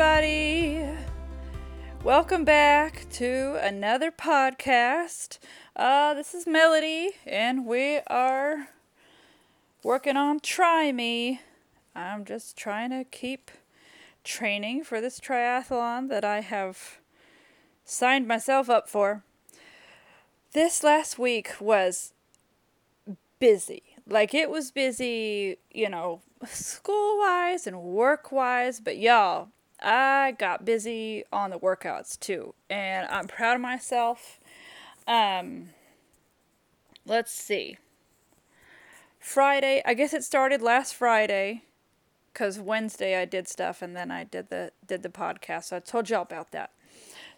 everybody. Welcome back to another podcast. Uh, this is Melody, and we are working on Try Me. I'm just trying to keep training for this triathlon that I have signed myself up for. This last week was busy. Like, it was busy, you know, school wise and work wise, but y'all, I got busy on the workouts too, and I'm proud of myself. Um, let's see. Friday, I guess it started last Friday, cause Wednesday I did stuff, and then I did the did the podcast. So I told y'all about that.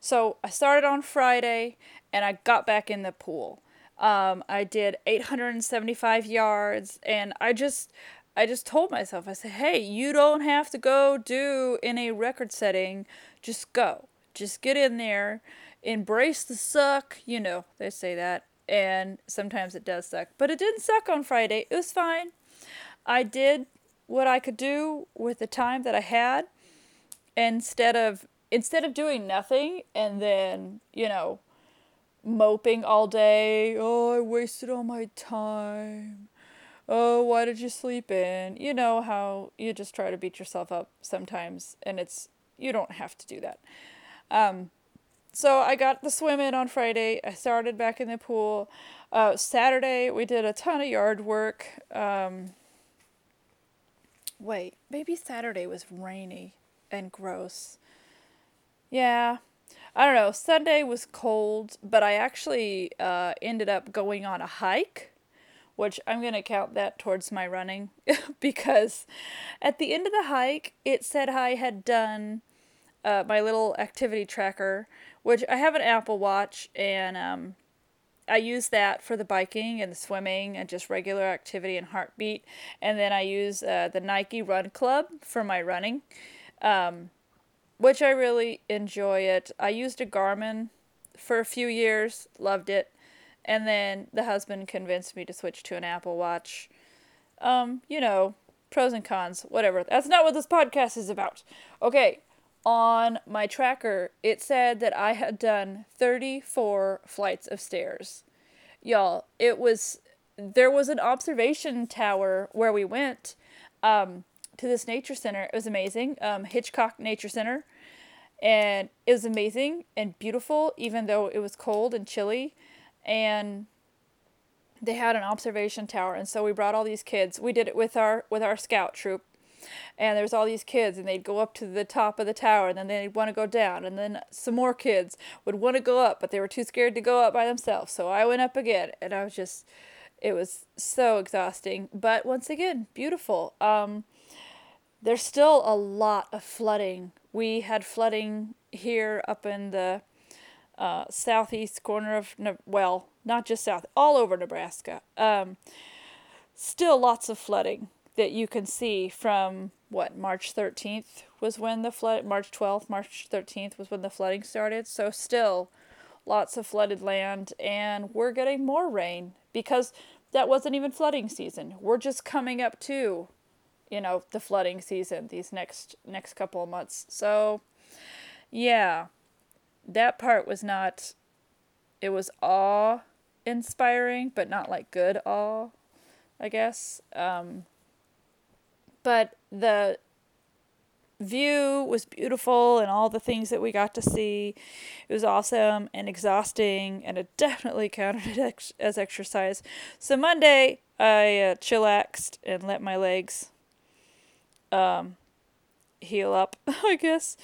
So I started on Friday, and I got back in the pool. Um, I did 875 yards, and I just I just told myself, I said, hey, you don't have to go do in a record setting. Just go. Just get in there. Embrace the suck. You know, they say that. And sometimes it does suck. But it didn't suck on Friday. It was fine. I did what I could do with the time that I had. Instead of instead of doing nothing and then, you know, moping all day, oh, I wasted all my time oh, why did you sleep in? You know how you just try to beat yourself up sometimes, and it's you don't have to do that. Um, so I got the swim in on Friday. I started back in the pool. Uh, Saturday we did a ton of yard work. Um, wait, maybe Saturday was rainy and gross. Yeah, I don't know. Sunday was cold, but I actually uh, ended up going on a hike which I'm going to count that towards my running because at the end of the hike, it said I had done uh, my little activity tracker, which I have an Apple Watch and um, I use that for the biking and the swimming and just regular activity and heartbeat. And then I use uh, the Nike Run Club for my running, um, which I really enjoy it. I used a Garmin for a few years, loved it. And then the husband convinced me to switch to an Apple Watch. Um, you know, pros and cons, whatever. That's not what this podcast is about. Okay, on my tracker, it said that I had done 34 flights of stairs. Y'all, it was there was an observation tower where we went um, to this nature center. It was amazing. Um, Hitchcock Nature Center. And it was amazing and beautiful, even though it was cold and chilly and they had an observation tower and so we brought all these kids. We did it with our with our scout troop and there's all these kids and they'd go up to the top of the tower and then they'd want to go down and then some more kids would want to go up but they were too scared to go up by themselves. So i went up again and i was just it was so exhausting. But once again beautiful. Um, there's still a lot of flooding. We had flooding here up in the uh, southeast corner of, well, not just south, all over Nebraska. Um, still lots of flooding that you can see from what March 13th was when the flood March 12th March 13th was when the flooding started. So still lots of flooded land and we're getting more rain because that wasn't even flooding season. We're just coming up to you know the flooding season these next next couple of months. So yeah that part was not it was awe inspiring but not like good awe i guess. Um, but the view was beautiful and all the things that we got to see. It was awesome and exhausting and it definitely counted ex- as exercise. So monday i uh, chillaxed and let my legs um, heal up i guess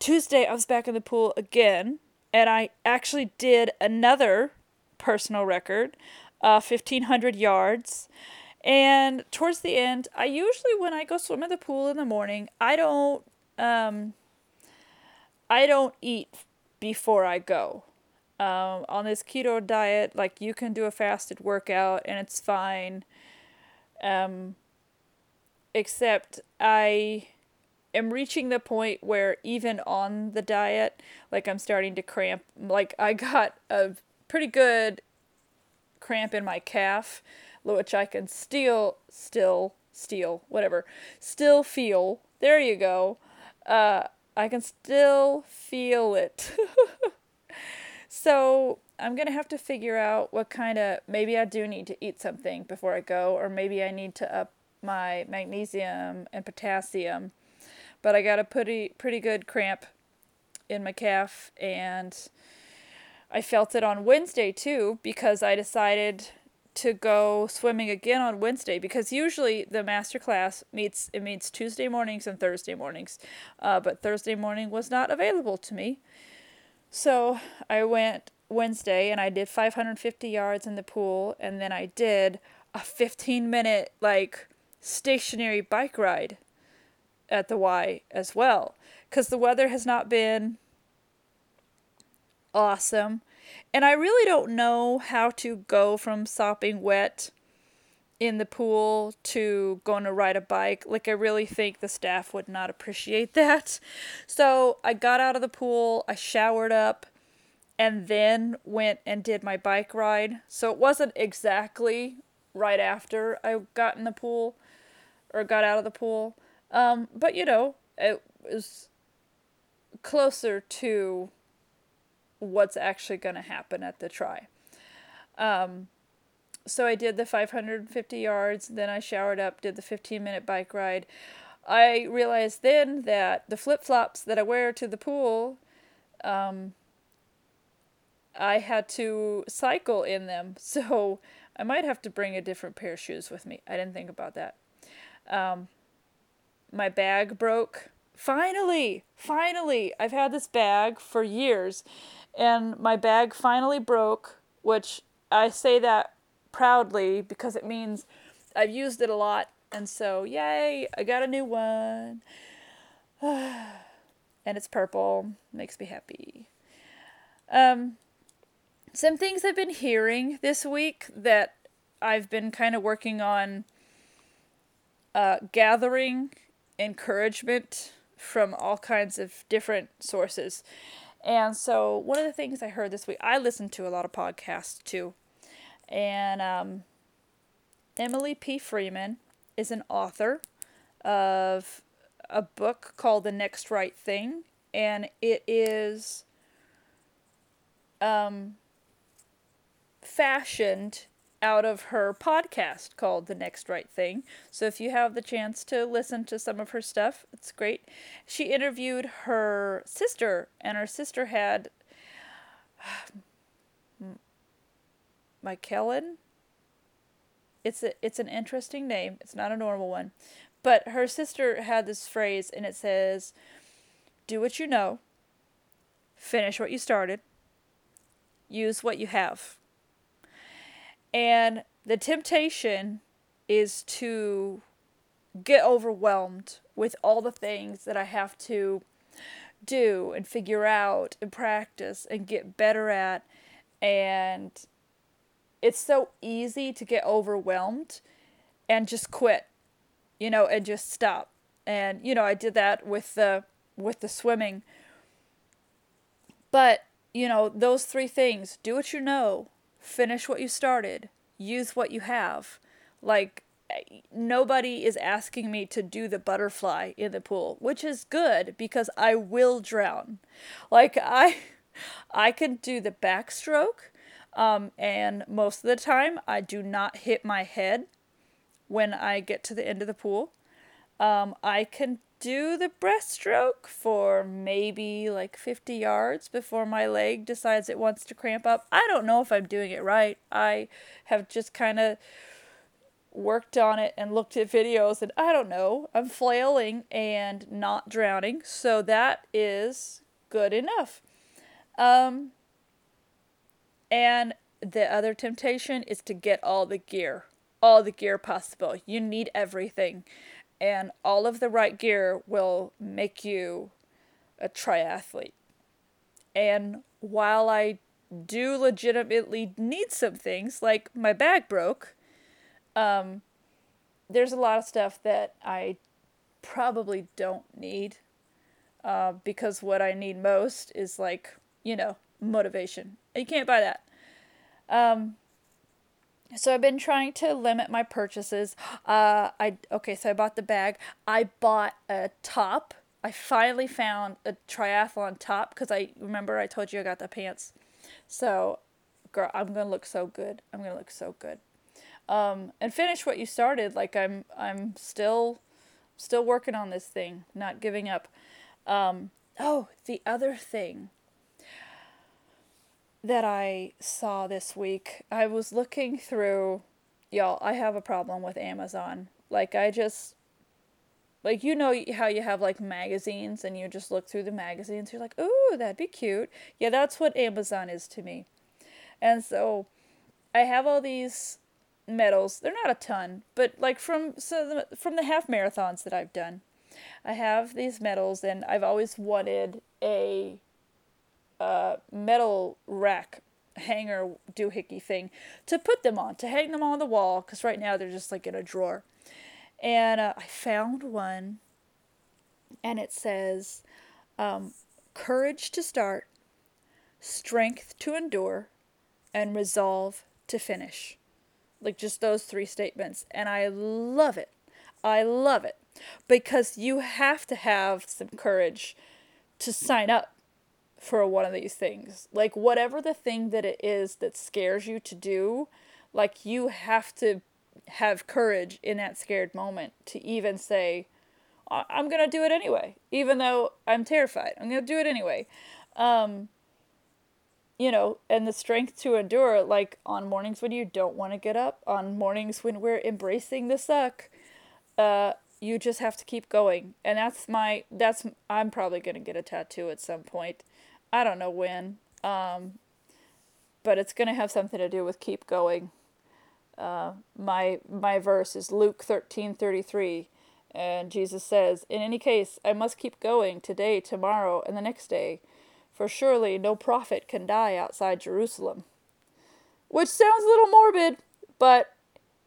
Tuesday, I was back in the pool again, and I actually did another personal record, uh, 1,500 yards. And towards the end, I usually, when I go swim in the pool in the morning, I don't, um, I don't eat before I go. Um, on this keto diet, like you can do a fasted workout and it's fine. Um, except I am reaching the point where even on the diet, like I'm starting to cramp. Like I got a pretty good cramp in my calf, which I can still, still, still, whatever, still feel. There you go. Uh, I can still feel it. so I'm going to have to figure out what kind of, maybe I do need to eat something before I go, or maybe I need to up my magnesium and potassium. But I got a pretty, pretty good cramp in my calf, and I felt it on Wednesday too because I decided to go swimming again on Wednesday because usually the master class meets it meets Tuesday mornings and Thursday mornings, uh, but Thursday morning was not available to me, so I went Wednesday and I did 550 yards in the pool and then I did a 15 minute like stationary bike ride at the Y as well because the weather has not been awesome. And I really don't know how to go from sopping wet in the pool to going to ride a bike. Like, I really think the staff would not appreciate that. So I got out of the pool, I showered up, and then went and did my bike ride. So it wasn't exactly right after I got in the pool or got out of the pool. Um, but you know, it was closer to what's actually going to happen at the try. Um, so I did the 550 yards, then I showered up, did the 15 minute bike ride. I realized then that the flip flops that I wear to the pool, um, I had to cycle in them. So I might have to bring a different pair of shoes with me. I didn't think about that. Um, my bag broke. Finally, finally, I've had this bag for years and my bag finally broke, which I say that proudly because it means I've used it a lot. And so, yay, I got a new one. and it's purple. Makes me happy. Um, some things I've been hearing this week that I've been kind of working on uh, gathering encouragement from all kinds of different sources. And so, one of the things I heard this week, I listened to a lot of podcasts too. And um, Emily P. Freeman is an author of a book called The Next Right Thing. And it is um, fashioned out of her podcast called The Next Right Thing. So if you have the chance to listen to some of her stuff, it's great. She interviewed her sister, and her sister had Myquillyn. It's a, it's an interesting name. It's not a normal one. But her sister had this phrase and it says, "Do what you know. Finish what you started. Use what you have." And the temptation is to get overwhelmed with all the things that I have to do and figure out and practice and get better at. And it's so easy to get overwhelmed and just quit, you know, and just stop. And you know, I did that with the with the swimming. But, you know, those three things, do what you know, finish what you started, use what you have. Like, nobody is asking me to do the butterfly in the pool, which is good because I will drown. Like, I. I can do the backstroke, um, and most of the time I do not hit my head when I get to the end of the pool. Um, I can do the breaststroke for maybe like 50 yards before my leg decides it wants to cramp up. I don't know if I'm doing it right. I have just kind of worked on it and looked at videos and I don't know. I'm flailing and not drowning. So that is good enough. Um and the other temptation is to get all the gear. All the gear possible. You need everything and all of the right gear will make you a triathlete. And while I do legitimately need some things, like my bag broke, um, there's a lot of stuff that I probably don't need uh, because what I need most is like, you know, motivation. You can't buy that. Um, so I've been trying to limit my purchases. Uh, I okay, so I bought the bag. I bought a top I finally found a triathlon top because I remember I told you I got the pants. So, girl, I'm gonna look so good. I'm gonna look so good. Um, and finish what you started. Like I'm, I'm still, still working on this thing, not giving up. Um, oh, the other thing that I saw this week, I was looking through. Y'all, I have a problem with Amazon. Like I just like you know how you have like magazines and you just look through the magazines you're like ooh that'd be cute yeah that's what amazon is to me and so i have all these medals they're not a ton but like from so the, from the half marathons that i've done i have these medals and i've always wanted a uh, medal rack hanger doohickey thing to put them on to hang them on the wall because right now they're just like in a drawer and uh, I found one, and it says, um, courage to start, strength to endure, and resolve to finish. Like just those three statements. And I love it. I love it because you have to have some courage to sign up for one of these things. Like, whatever the thing that it is that scares you to do, like, you have to have courage in that scared moment to even say, I'm going to do it anyway, even though I'm terrified. I'm going to do it anyway. Um, you know, and the strength to endure, like on mornings when you don't want to get up, on mornings when we're embracing the suck, uh, you just have to keep going. And that's my, that's, I'm probably going to get a tattoo at some point. I don't know when. Um, but it's going to have something to do with keep going uh, my my verse is Luke thirteen thirty three, and Jesus says, "In any case, I must keep going today, tomorrow, and the next day, for surely no prophet can die outside Jerusalem." Which sounds a little morbid, but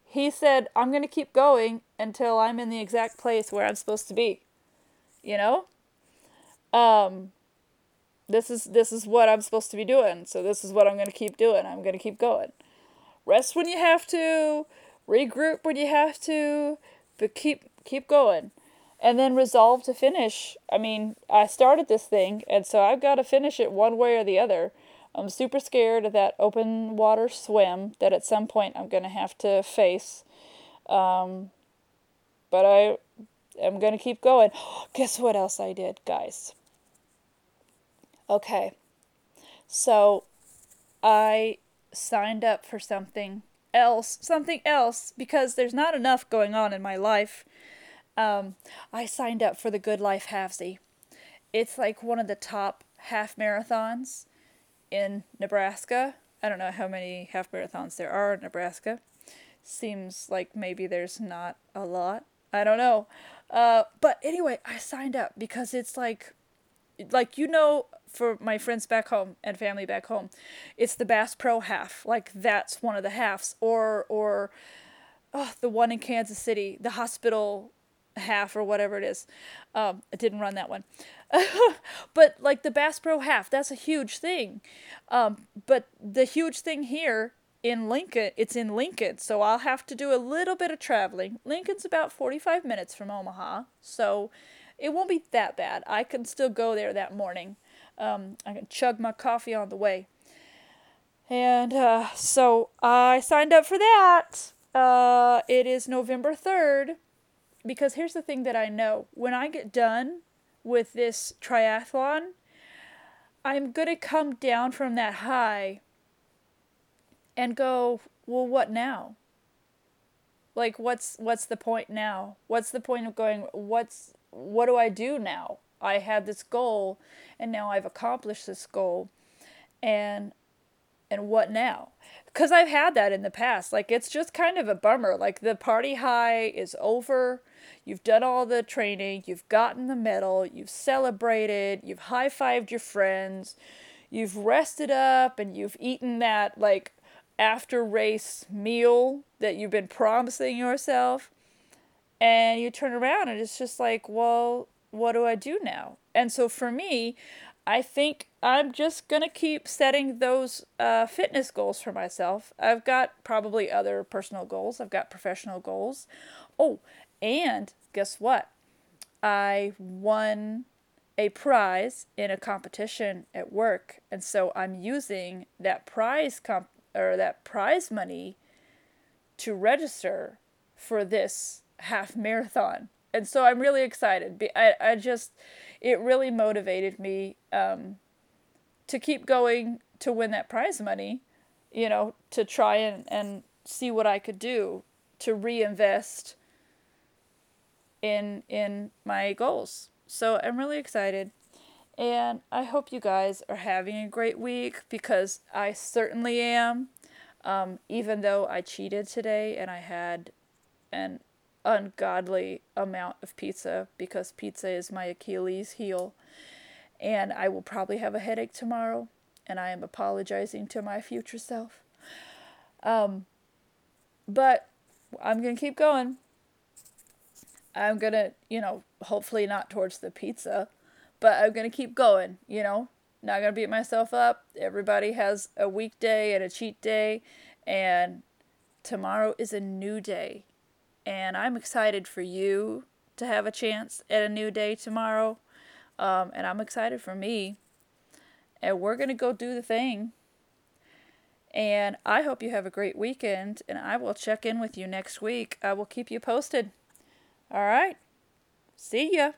he said, "I'm going to keep going until I'm in the exact place where I'm supposed to be." You know, um, this is this is what I'm supposed to be doing, so this is what I'm going to keep doing. I'm going to keep going rest when you have to, regroup when you have to, but keep keep going. And then resolve to finish. I mean, I started this thing, and so I've got to finish it one way or the other. I'm super scared of that open water swim that at some point I'm going to have to face. Um, but I am going to keep going. Guess what else I did, guys? Okay. So I signed up for something else, something else, because there's not enough going on in my life. Um, I signed up for the Good Life Halfsy. It's like one of the top half marathons in Nebraska. I don't know how many half marathons there are in Nebraska. Seems like maybe there's not a lot. I don't know. Uh, but anyway, I signed up because it's like, like you know, for my friends back home and family back home, it's the Bass Pro half. Like that's one of the halves, or or oh, the one in Kansas City, the hospital half or whatever it is. Um, I didn't run that one, but like the Bass Pro half, that's a huge thing. Um, but the huge thing here in Lincoln, it's in Lincoln, so I'll have to do a little bit of traveling. Lincoln's about 45 minutes from Omaha, so it won't be that bad. I can still go there that morning. Um, I can chug my coffee on the way. And uh, so I signed up for that. Uh, it is November 3rd. Because here's the thing that I know when I get done with this triathlon, I'm going to come down from that high and go, well, what now? Like, what's what's the point now? What's the point of going? What's what do I do now? I had this goal and now I've accomplished this goal and and what now? Cuz I've had that in the past. Like it's just kind of a bummer. Like the party high is over. You've done all the training, you've gotten the medal, you've celebrated, you've high-fived your friends, you've rested up and you've eaten that like after race meal that you've been promising yourself and you turn around and it's just like well what do I do now? And so for me, I think I'm just going to keep setting those uh, fitness goals for myself. I've got probably other personal goals, I've got professional goals. Oh, and guess what? I won a prize in a competition at work, and so I'm using that prize comp or that prize money to register for this half marathon. And so I'm really excited. I, I just, it really motivated me um, to keep going to win that prize money, you know, to try and, and see what I could do to reinvest in in my goals. So I'm really excited. And I hope you guys are having a great week because I certainly am. Um, even though I cheated today and I had an ungodly amount of pizza because pizza is my Achilles heel. And I will probably have a headache tomorrow, and I am apologizing to my future self. Um, but I'm going to keep going. I'm going to, you know, hopefully not towards the pizza, but I'm going to keep going, you know. Not going to beat myself up. Everybody has a weekday and a cheat day, and tomorrow is a new day. And I'm excited for you to have a chance at a new day tomorrow. Um, and I'm excited for me. And we're going to go do the thing. And I hope you have a great weekend. And I will check in with you next week. I will keep you posted. All right. See ya.